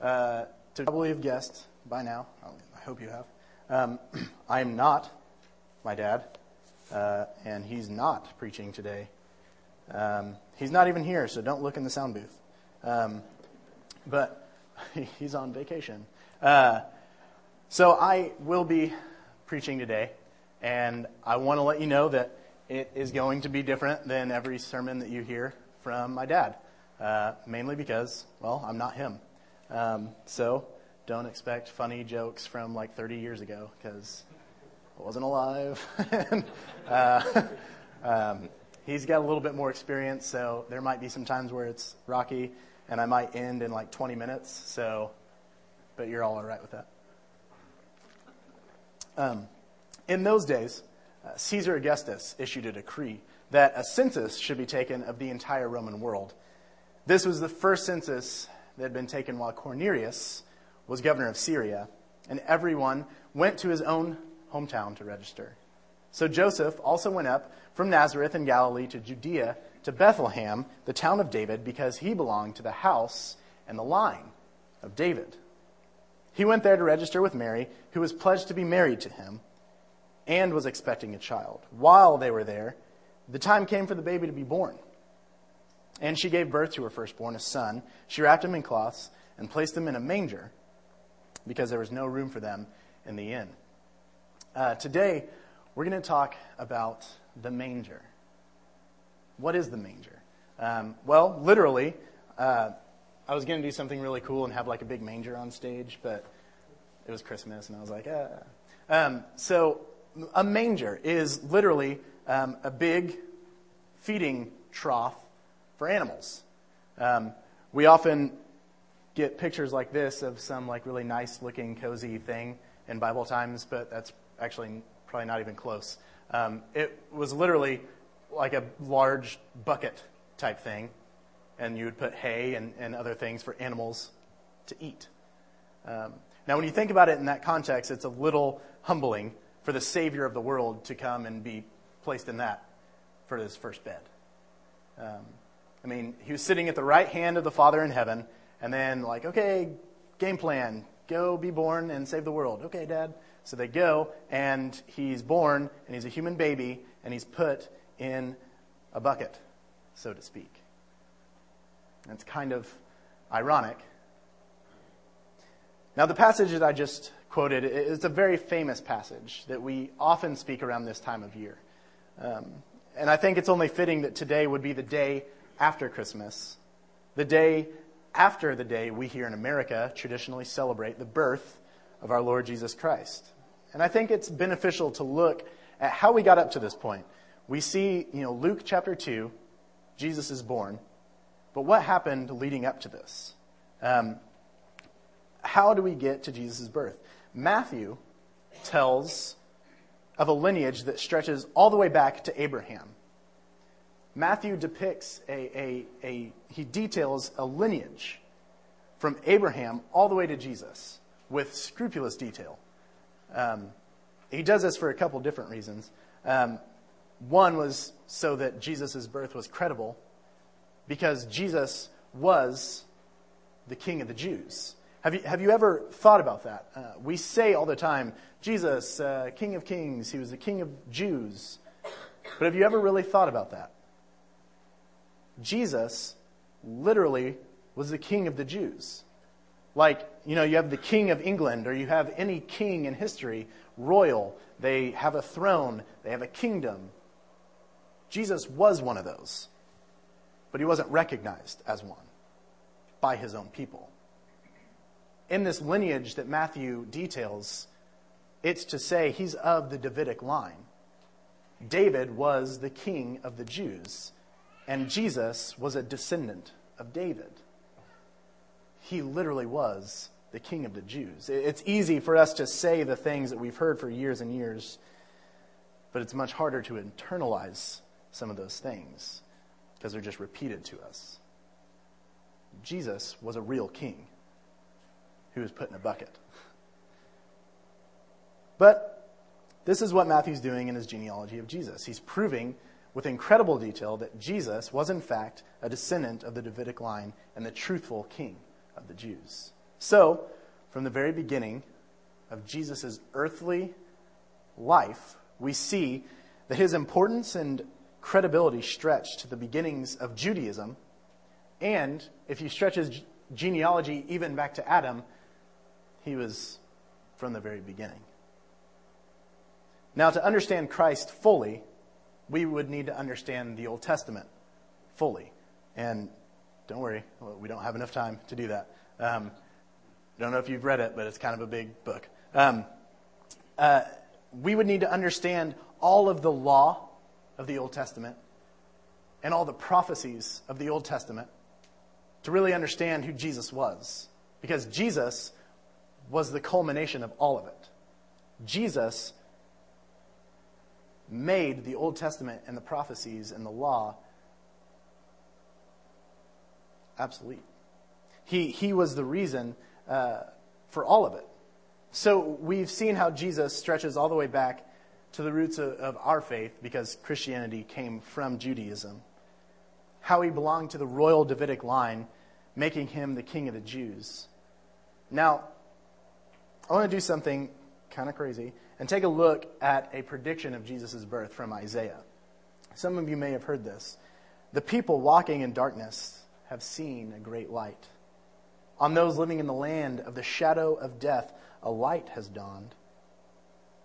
Uh, to probably have guessed by now, I hope you have, um, I am not my dad, uh, and he's not preaching today. Um, he's not even here, so don't look in the sound booth. Um, but he's on vacation. Uh, so I will be preaching today, and I want to let you know that it is going to be different than every sermon that you hear from my dad, uh, mainly because, well, I'm not him. Um, so don't expect funny jokes from like 30 years ago because I wasn't alive. and, uh, um, he's got a little bit more experience, so there might be some times where it's rocky, and I might end in like 20 minutes. So, but you're all all right with that. Um, in those days, uh, Caesar Augustus issued a decree that a census should be taken of the entire Roman world. This was the first census that had been taken while Quirinius was governor of Syria, and everyone went to his own hometown to register. So Joseph also went up from Nazareth in Galilee to Judea to Bethlehem, the town of David, because he belonged to the house and the line of David. He went there to register with Mary, who was pledged to be married to him and was expecting a child. While they were there, the time came for the baby to be born. And she gave birth to her firstborn, a son. She wrapped him in cloths and placed him in a manger because there was no room for them in the inn. Uh, today, we're going to talk about the manger. What is the manger? Um, well, literally, uh, I was going to do something really cool and have like a big manger on stage, but it was Christmas, and I was like, ah. Um, so a manger is literally um, a big feeding trough for animals. Um, we often get pictures like this of some like really nice looking cozy thing in Bible times, but that's actually probably not even close. Um, it was literally like a large bucket type thing, and you would put hay and, and other things for animals to eat. Um, now, when you think about it in that context, it's a little humbling for the Savior of the world to come and be placed in that for his first bed. Um, I mean, he was sitting at the right hand of the Father in heaven, and then, like, okay, game plan, go be born and save the world. Okay, Dad. So they go, and he's born, and he's a human baby, and he's put in a bucket, so to speak. And it's kind of ironic. Now, the passage that I just quoted. It's a very famous passage that we often speak around this time of year. Um, and I think it's only fitting that today would be the day after Christmas, the day after the day we here in America traditionally celebrate the birth of our Lord Jesus Christ. And I think it's beneficial to look at how we got up to this point. We see, you know, Luke chapter 2, Jesus is born. But what happened leading up to this? Um, how do we get to Jesus' birth? Matthew tells of a lineage that stretches all the way back to Abraham. Matthew depicts a, a, a, he details a lineage from Abraham all the way to Jesus with scrupulous detail. Um, he does this for a couple different reasons. Um, one was so that Jesus' birth was credible because Jesus was the king of the Jews. Have you, have you ever thought about that? Uh, we say all the time, Jesus, uh, King of Kings, he was the King of Jews. But have you ever really thought about that? Jesus literally was the King of the Jews. Like, you know, you have the King of England, or you have any king in history, royal. They have a throne, they have a kingdom. Jesus was one of those, but he wasn't recognized as one by his own people in this lineage that Matthew details, it's to say he's of the Davidic line. David was the king of the Jews, and Jesus was a descendant of David. He literally was the king of the Jews. It's easy for us to say the things that we've heard for years and years, but it's much harder to internalize some of those things because they're just repeated to us. Jesus was a real king who was put in a bucket. But this is what Matthew's doing in his genealogy of Jesus. He's proving with incredible detail that Jesus was, in fact, a descendant of the Davidic line and the truthful king of the Jews. So, from the very beginning of Jesus' earthly life, we see that his importance and credibility stretch to the beginnings of Judaism. And if you stretch his genealogy even back to Adam, he was from the very beginning. Now, to understand Christ fully, we would need to understand the Old Testament fully. And don't worry, we don't have enough time to do that. Um, don't know if you've read it, but it's kind of a big book. Um, uh, we would need to understand all of the law of the Old Testament and all the prophecies of the Old Testament to really understand who Jesus was. Because Jesus was the culmination of all of it. Jesus made the Old Testament and the prophecies and the law obsolete. He, he was the reason uh, for all of it. So we've seen how Jesus stretches all the way back to the roots of, of our faith because Christianity came from Judaism. How he belonged to the royal Davidic line, making him the king of the Jews. Now, I want to do something kind of crazy and take a look at a prediction of Jesus' birth from Isaiah. Some of you may have heard this. The people walking in darkness have seen a great light. On those living in the land of the shadow of death, a light has dawned.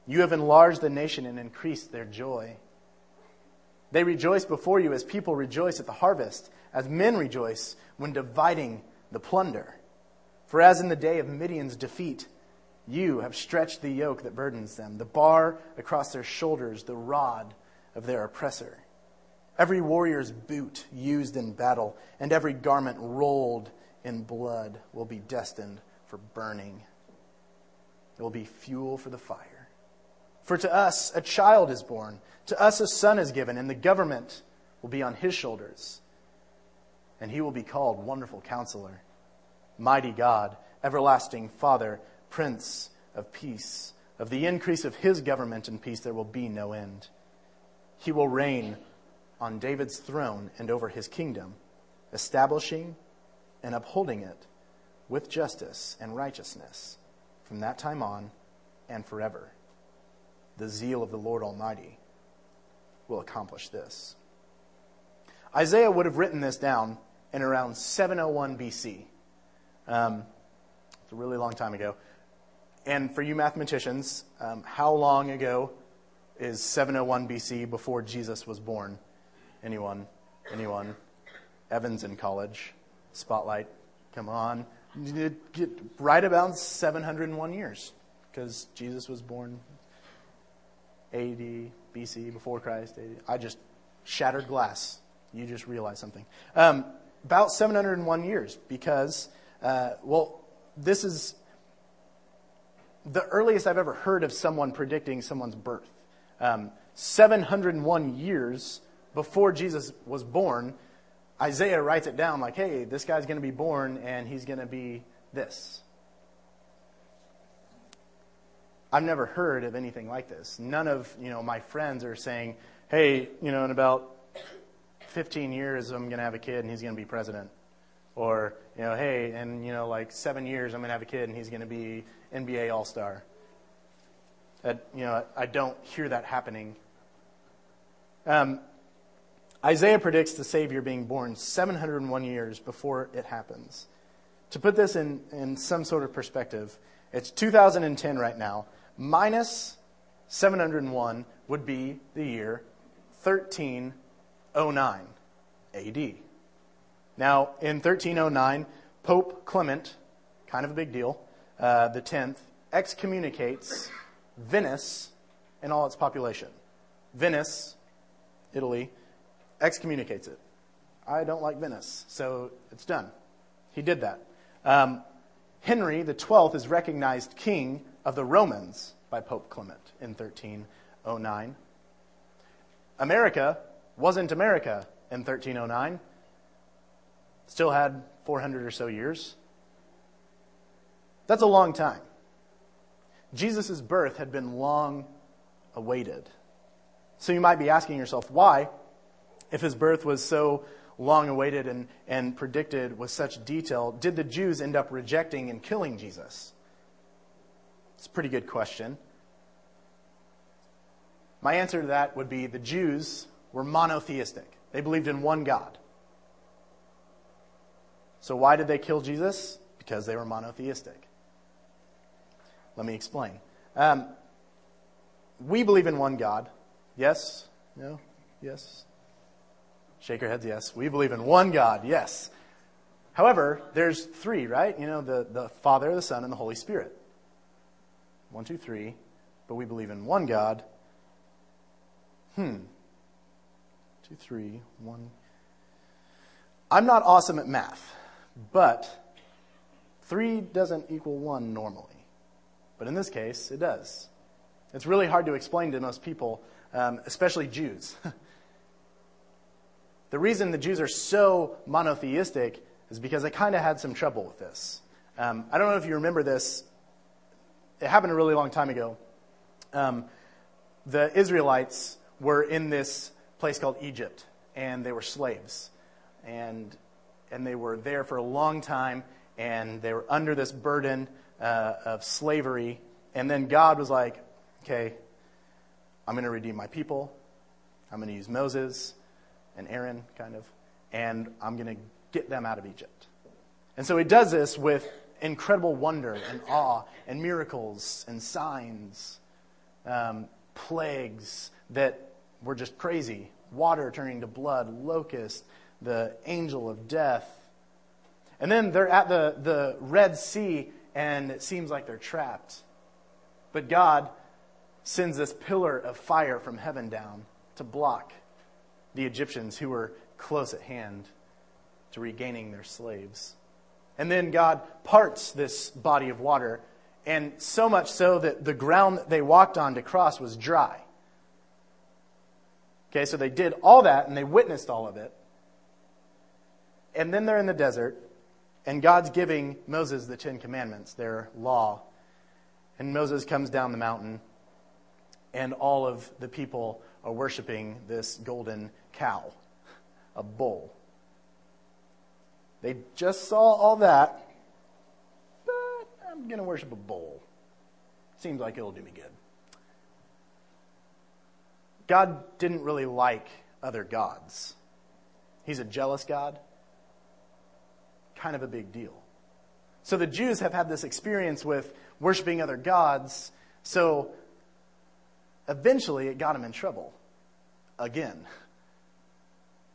You have enlarged the nation and increased their joy. They rejoice before you as people rejoice at the harvest, as men rejoice when dividing the plunder. For as in the day of Midian's defeat, you have stretched the yoke that burdens them, the bar across their shoulders, the rod of their oppressor. Every warrior's boot used in battle and every garment rolled in blood will be destined for burning. It will be fuel for the fire. For to us a child is born, to us a son is given, and the government will be on his shoulders. And he will be called Wonderful Counselor, Mighty God, Everlasting Father Prince of Peace. Of the increase of his government and peace, there will be no end. He will reign on David's throne and over his kingdom, establishing and upholding it with justice and righteousness from that time on and forever. The zeal of the Lord Almighty will accomplish this. Isaiah would have written this down in around 701 BC. Um, it's a really long time ago. And for you mathematicians, um, how long ago is 701 BC before Jesus was born? Anyone? Anyone? Evans in college. Spotlight. Come on. Right about 701 years because Jesus was born AD, BC, before Christ. AD. I just shattered glass. You just realized something. Um, about 701 years because, uh, well, this is the earliest I've ever heard of someone predicting someone's birth. Um, 701 years before Jesus was born, Isaiah writes it down like, hey, this guy's going to be born and he's going to be this. I've never heard of anything like this. None of you know my friends are saying, "Hey, you know, in about 15 years, I'm going to have a kid and he's going to be president," or you know, "Hey, in you know like seven years, I'm going to have a kid and he's going to be NBA All Star." you know, I don't hear that happening. Um, Isaiah predicts the Savior being born 701 years before it happens. To put this in, in some sort of perspective, it's 2010 right now, minus 701 would be the year 1309 AD. Now, in 1309, Pope Clement, kind of a big deal, uh, the 10th, excommunicates Venice and all its population. Venice, Italy, excommunicates it. I don't like Venice, so it's done. He did that. Um, Henry the Twelfth is recognized king of the Romans by Pope Clement in 1309. America wasn't America in 1309. Still had 400 or so years. That's a long time. Jesus' birth had been long awaited. So you might be asking yourself, why, if his birth was so long awaited and, and predicted with such detail, did the Jews end up rejecting and killing Jesus? It's a pretty good question. My answer to that would be the Jews were monotheistic. They believed in one God. So why did they kill Jesus? Because they were monotheistic. Let me explain. Um, we believe in one God. Yes? No? Yes? Shake your heads, yes. We believe in one God, yes. However, there's three, right? You know, the, the Father, the Son, and the Holy Spirit. One, two, three. But we believe in one God. Hmm. Two, three, one. I'm not awesome at math, but three doesn't equal one normally. But in this case, it does. It's really hard to explain to most people, um, especially Jews. the reason the Jews are so monotheistic is because they kind of had some trouble with this. Um, I don't know if you remember this. It happened a really long time ago. Um, the Israelites were in this place called Egypt, and they were slaves. And, and they were there for a long time, and they were under this burden uh, of slavery. And then God was like, okay, I'm going to redeem my people. I'm going to use Moses and Aaron, kind of, and I'm going to get them out of Egypt. And so he does this with incredible wonder and awe and miracles and signs, um, plagues that were just crazy. Water turning to blood, locust, the angel of death. And then they're at the, the Red Sea, and it seems like they're trapped. But God sends this pillar of fire from heaven down to block the Egyptians who were close at hand to regaining their slaves. And then God parts this body of water, and so much so that the ground that they walked on to cross was dry. Okay, so they did all that and they witnessed all of it. And then they're in the desert, and God's giving Moses the Ten Commandments, their law. And Moses comes down the mountain and all of the people are worshiping this golden cow, a bull. They just saw all that, but I'm going to worship a bull. Seems like it'll do me good. God didn't really like other gods. He's a jealous God. Kind of a big deal. So the Jews have had this experience with worshiping other gods. So eventually it got them in trouble again.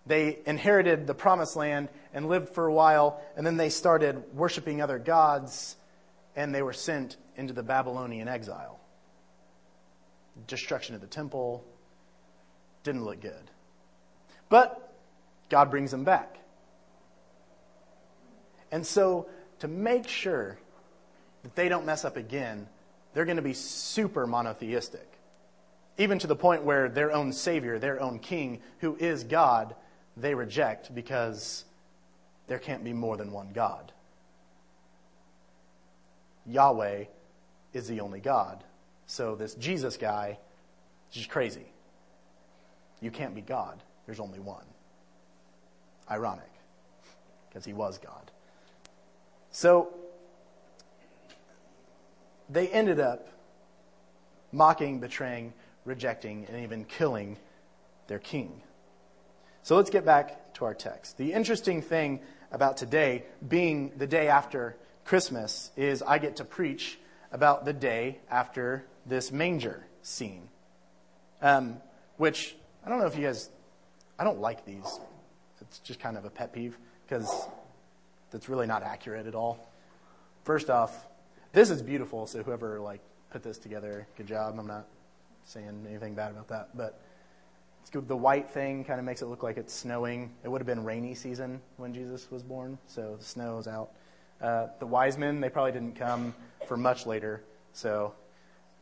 They inherited the promised land and lived for a while, and then they started worshiping other gods, and they were sent into the Babylonian exile. Destruction of the temple didn't look good. But God brings them back. And so, to make sure that they don't mess up again, they're going to be super monotheistic even to the point where their own Savior, their own King, who is God, they reject because there can't be more than one God. Yahweh is the only God. So this Jesus guy is just crazy. You can't be God. There's only one. Ironic, because he was God. So they ended up mocking, betraying, rejecting, and even killing their king. So let's get back to our text. The interesting thing about today being the day after Christmas is I get to preach about the day after this manger scene. Um, which I don't know if you guys, I don't like these. It's just kind of a pet peeve because that's really not accurate at all. First off, this is beautiful, so whoever like put this together, good job. I'm not saying anything bad about that, but the white thing kind of makes it look like it's snowing. It would have been rainy season when Jesus was born, so the snow is out. Uh, the wise men, they probably didn't come for much later, so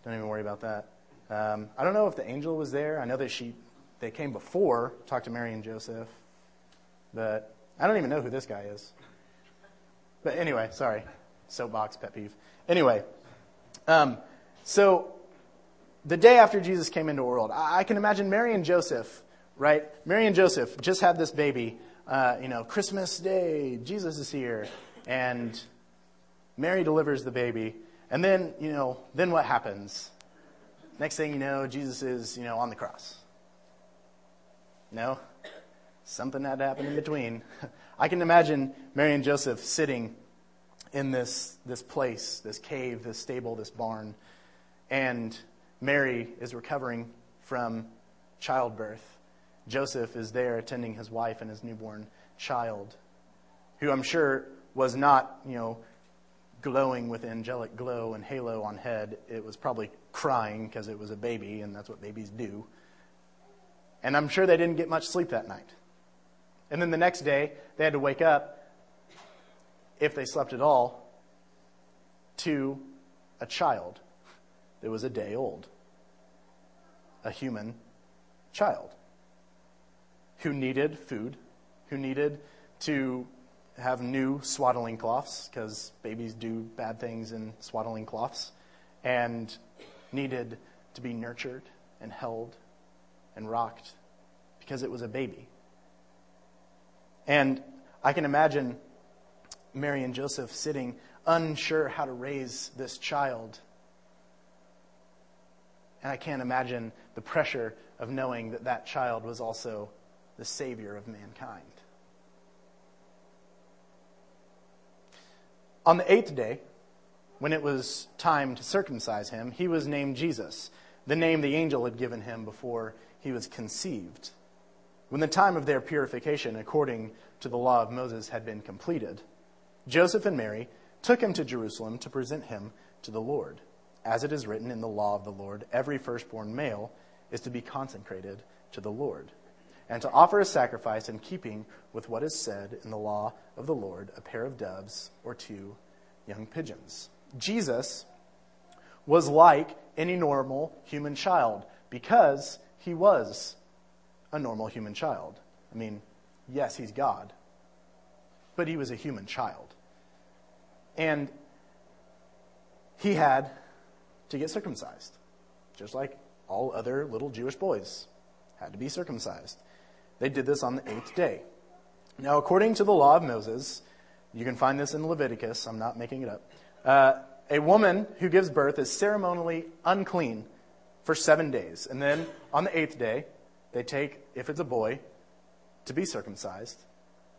don't even worry about that. Um, I don't know if the angel was there. I know that she, they came before, talked to Mary and Joseph, but I don't even know who this guy is. But anyway, sorry, soapbox pet peeve. Anyway, um, so the day after Jesus came into the world, I can imagine Mary and Joseph, right? Mary and Joseph just had this baby uh, you know, Christmas Day, Jesus is here. And Mary delivers the baby. And then, you know, then what happens? Next thing you know, Jesus is, you know, on the cross. No? Something had to happen in between. I can imagine Mary and Joseph sitting in this, this place, this cave, this stable, this barn, and Mary is recovering from childbirth. Joseph is there attending his wife and his newborn child, who I'm sure was not, you know, glowing with angelic glow and halo on head. It was probably crying because it was a baby, and that's what babies do. And I'm sure they didn't get much sleep that night. And then the next day, they had to wake up, if they slept at all, to a child that was a day old. A human child who needed food, who needed to have new swaddling cloths, because babies do bad things in swaddling cloths, and needed to be nurtured and held and rocked because it was a baby. And I can imagine Mary and Joseph sitting unsure how to raise this child. And I can't imagine the pressure of knowing that that child was also the Savior of mankind. On the eighth day, when it was time to circumcise him, he was named Jesus, the name the angel had given him before he was conceived. When the time of their purification, according to the law of Moses, had been completed, Joseph and Mary took him to Jerusalem to present him to the Lord. As it is written in the law of the Lord, every firstborn male is to be consecrated to the Lord, and to offer a sacrifice in keeping with what is said in the law of the Lord a pair of doves or two young pigeons. Jesus was like any normal human child because he was a normal human child. I mean, yes, he's God, but he was a human child. And he had to get circumcised, just like all other little Jewish boys had to be circumcised. They did this on the eighth day. Now, according to the law of Moses, you can find this in Leviticus, I'm not making it up. Uh, a woman who gives birth is ceremonially unclean for seven days. And then on the eighth day, they take, if it's a boy, to be circumcised.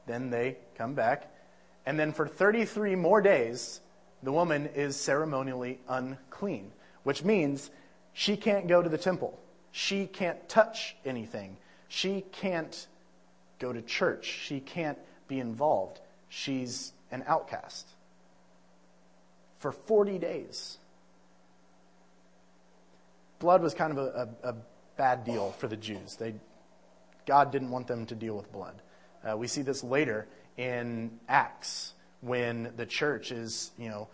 Then they come back. And then for 33 more days, the woman is ceremonially unclean, which means she can't go to the temple. She can't touch anything. She can't go to church. She can't be involved. She's an outcast for 40 days. Blood was kind of a, a, a bad deal for the Jews. They, God didn't want them to deal with blood. Uh, we see this later in Acts when the church is, you know,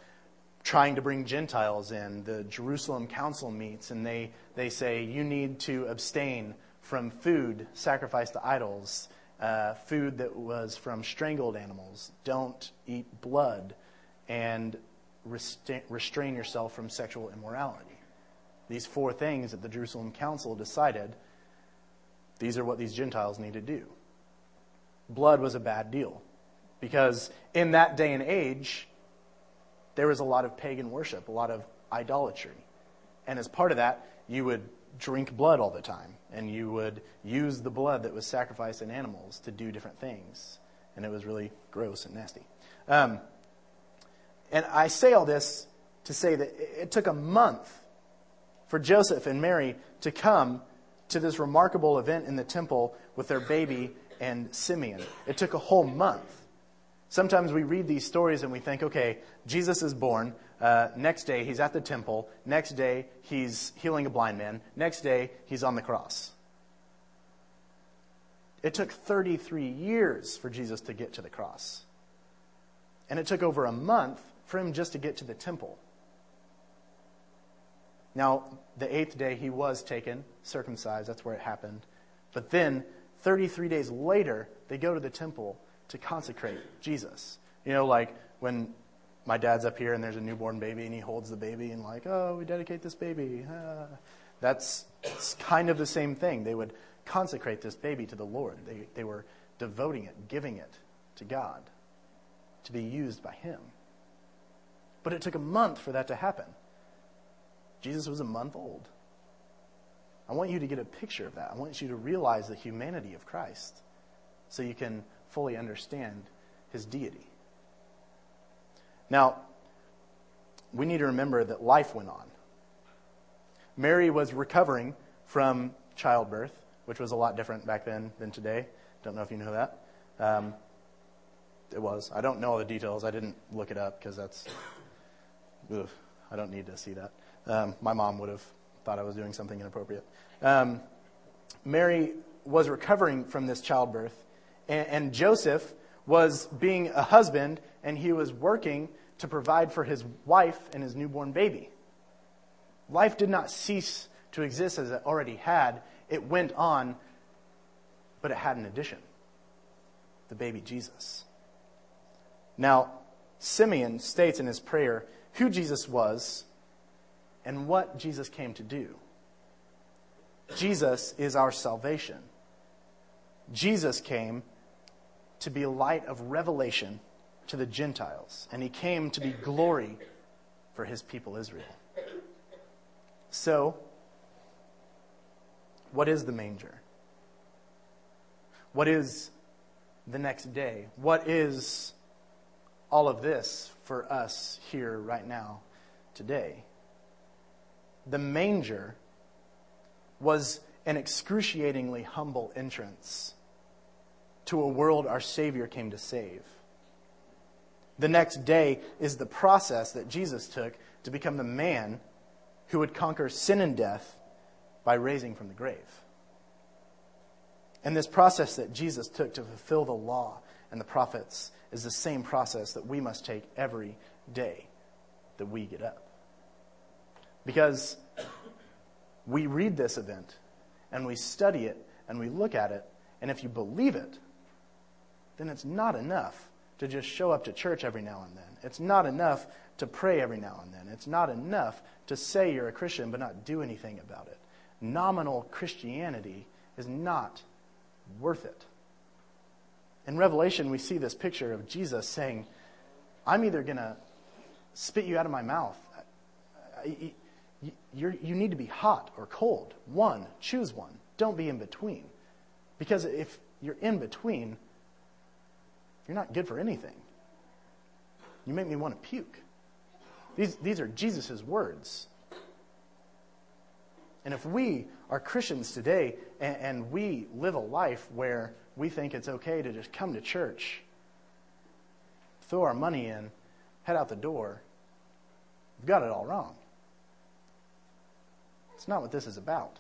trying to bring Gentiles in. The Jerusalem council meets and they, they say, you need to abstain from food sacrificed to idols, uh, food that was from strangled animals. Don't eat blood and restrain yourself from sexual immorality. These four things that the Jerusalem council decided these are what these Gentiles need to do. Blood was a bad deal because in that day and age, there was a lot of pagan worship, a lot of idolatry. And as part of that, you would drink blood all the time, and you would use the blood that was sacrificed in animals to do different things. And it was really gross and nasty. Um, and I say all this to say that it took a month for Joseph and Mary to come to this remarkable event in the temple with their baby and Simeon. It took a whole month. Sometimes we read these stories and we think, okay, Jesus is born. Uh, next day, he's at the temple. Next day, he's healing a blind man. Next day, he's on the cross. It took 33 years for Jesus to get to the cross. And it took over a month for him just to get to the temple. Now, the eighth day he was taken, circumcised, that's where it happened. But then, 33 days later, they go to the temple to consecrate Jesus. You know, like when my dad's up here and there's a newborn baby and he holds the baby and, like, oh, we dedicate this baby. Ah. That's kind of the same thing. They would consecrate this baby to the Lord. They, they were devoting it, giving it to God to be used by Him. But it took a month for that to happen. Jesus was a month old. I want you to get a picture of that. I want you to realize the humanity of Christ so you can fully understand his deity. Now, we need to remember that life went on. Mary was recovering from childbirth, which was a lot different back then than today. Don't know if you know that. Um, it was. I don't know all the details. I didn't look it up because that's. Ugh, I don't need to see that. Um, my mom would have thought I was doing something inappropriate. Um, Mary was recovering from this childbirth, and, and Joseph was being a husband, and he was working to provide for his wife and his newborn baby. Life did not cease to exist as it already had, it went on, but it had an addition the baby Jesus. Now, Simeon states in his prayer who Jesus was and what Jesus came to do. Jesus is our salvation. Jesus came to be a light of revelation to the Gentiles, and he came to be glory for his people Israel. So, what is the manger? What is the next day? What is all of this for us here right now, today? The manger was an excruciatingly humble entrance to a world our Savior came to save. The next day is the process that Jesus took to become the man who would conquer sin and death by raising from the grave. And this process that Jesus took to fulfill the law and the prophets is the same process that we must take every day that we get up. Because we read this event and we study it and we look at it, and if you believe it, then it's not enough to just show up to church every now and then. It's not enough to pray every now and then. It's not enough to say you're a Christian but not do anything about it. Nominal Christianity is not worth it. In Revelation, we see this picture of Jesus saying, I'm either going to spit you out of my mouth. You're, you need to be hot or cold. One, choose one. Don't be in between. Because if you're in between, you're not good for anything. You make me want to puke. These, these are Jesus' words. And if we are Christians today and, and, we live a life where we think it's okay to just come to church, throw our money in, head out the door, we've got it all wrong. It's not what this is about.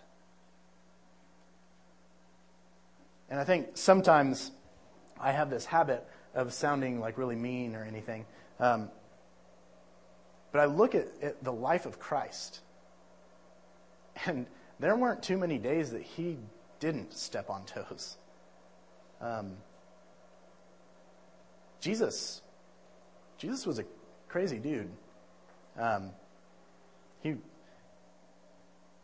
And I think sometimes I have this habit of sounding like really mean or anything. Um, but I look at, at the life of Christ, and there weren't too many days that he didn't step on toes. Um, Jesus, Jesus was a crazy dude. Um, he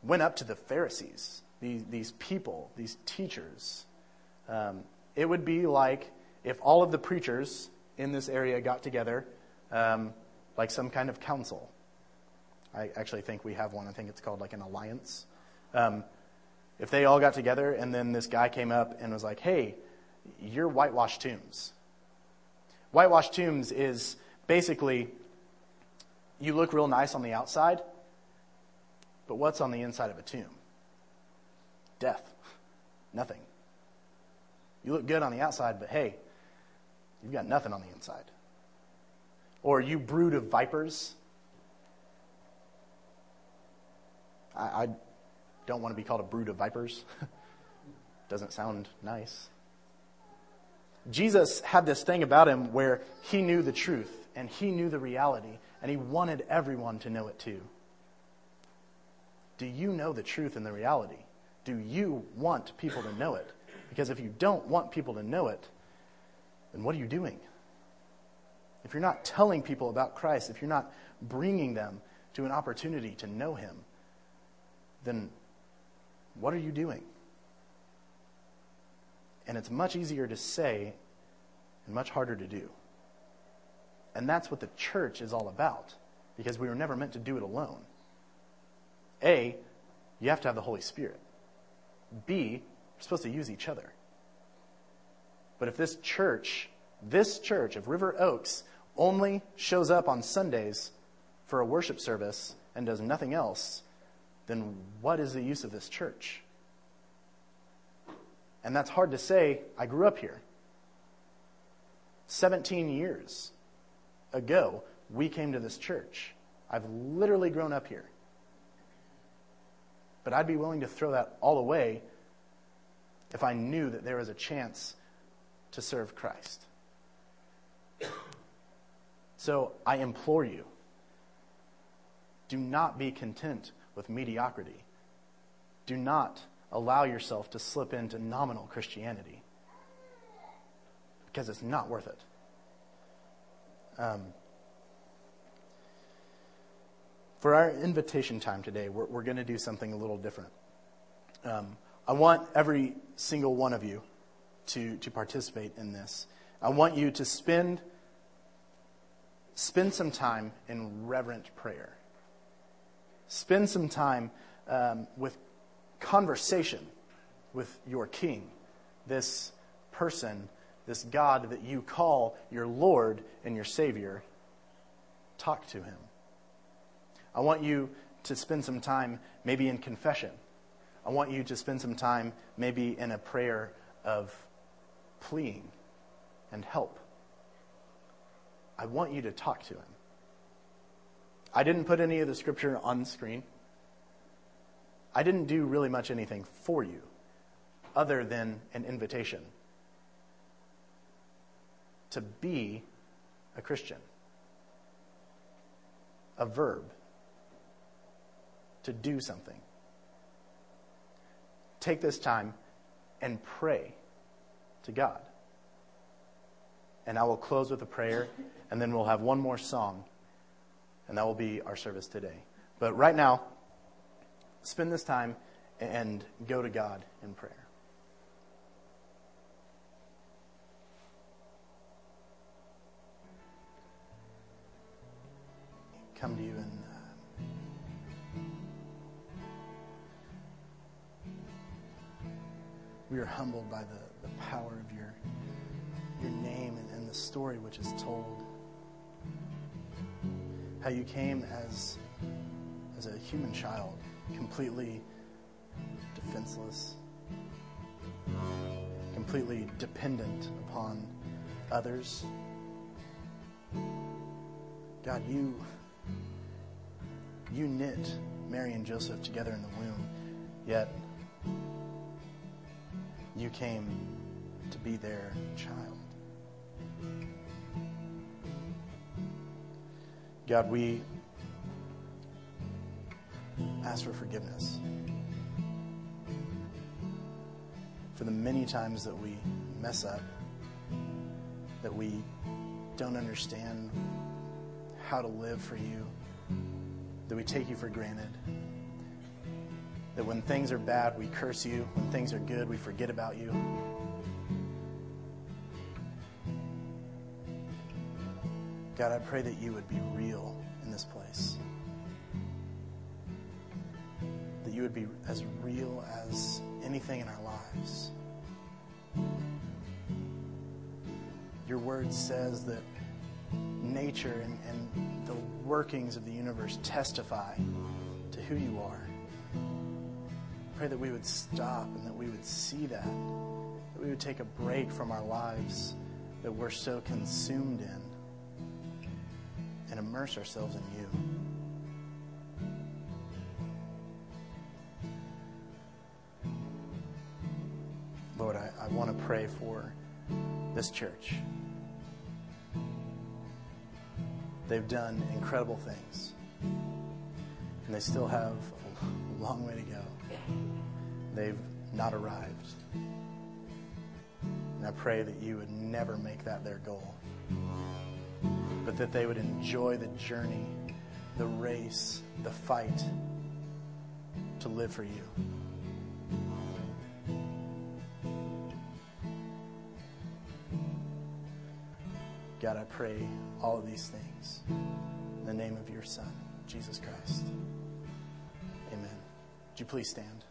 went up to the Pharisees, these, these people, these teachers. Um, it would be like if all of the preachers in this area got together, um, like some kind of council. I actually think we have one. I think it's called like an alliance. Um, if they all got together and then this guy came up and was like, hey, you're whitewashed tombs. Whitewashed tombs is basically you look real nice on the outside, but what's on the inside of a tomb? Death. Nothing. You look good on the outside, but hey, you've got nothing on the inside. Or you brood of vipers. I, I don't want to be called a brood of vipers. Doesn't sound nice. Jesus had this thing about him where he knew the truth and he knew the reality, and he wanted everyone to know it too. Do you know the truth and the reality? Do you want people to know it? Because if you don't want people to know it, then what are you doing? If you're not telling people about Christ, if you're not bringing them to an opportunity to know Him, then what are you doing? And it's much easier to say and much harder to do. And that's what the church is all about, because we were never meant to do it alone. A, you have to have the Holy Spirit. B, we're supposed to use each other. But if this church, this church of River Oaks, only shows up on Sundays for a worship service and does nothing else, then what is the use of this church? And that's hard to say. I grew up here. 17 years ago, we came to this church. I've literally grown up here. But I'd be willing to throw that all away if I knew that there was a chance to serve Christ. So I implore you do not be content with mediocrity. Do not allow yourself to slip into nominal Christianity because it's not worth it. Um, for our invitation time today, we're, we're going to do something a little different. Um, I want every single one of you to, to participate in this. I want you to spend, spend some time in reverent prayer. Spend some time um, with conversation with your king, this person, this God that you call your Lord and your Savior. Talk to him. I want you to spend some time maybe in confession. I want you to spend some time maybe in a prayer of pleading and help. I want you to talk to him. I didn't put any of the scripture on screen. I didn't do really much anything for you other than an invitation to be a Christian, a verb, to do something. Take this time and pray to God. And I will close with a prayer, and then we'll have one more song, and that will be our service today. But right now, spend this time and go to God in prayer. Come to you and we are humbled by the, the power of your your name and, and the story which is told. How you came as as a human child completely defenseless, completely dependent upon others. God, you you knit Mary and Joseph together in the womb, yet you came to be their child. God, we ask for forgiveness for the many times that we mess up, that we don't understand how to live for you, that we take you for granted, that when things are bad, we curse you, when things are good, we forget about you. God, I pray that you would be real in this place. That you would be as real as anything in our lives. Your word says that nature and, and the workings of the universe testify to who you are. Pray that we would stop and that we would see that, that we would take a break from our lives that we're so consumed in and immerse ourselves in you. Lord, I, I want to pray for this church. They've done incredible things, and they still have a long way to go they've not arrived. And I pray that you would never make that their goal, but that they would enjoy the journey, the race, the fight to live for you. God, I pray all of these things in the name of your Son, Jesus Christ. Amen. Would you please stand?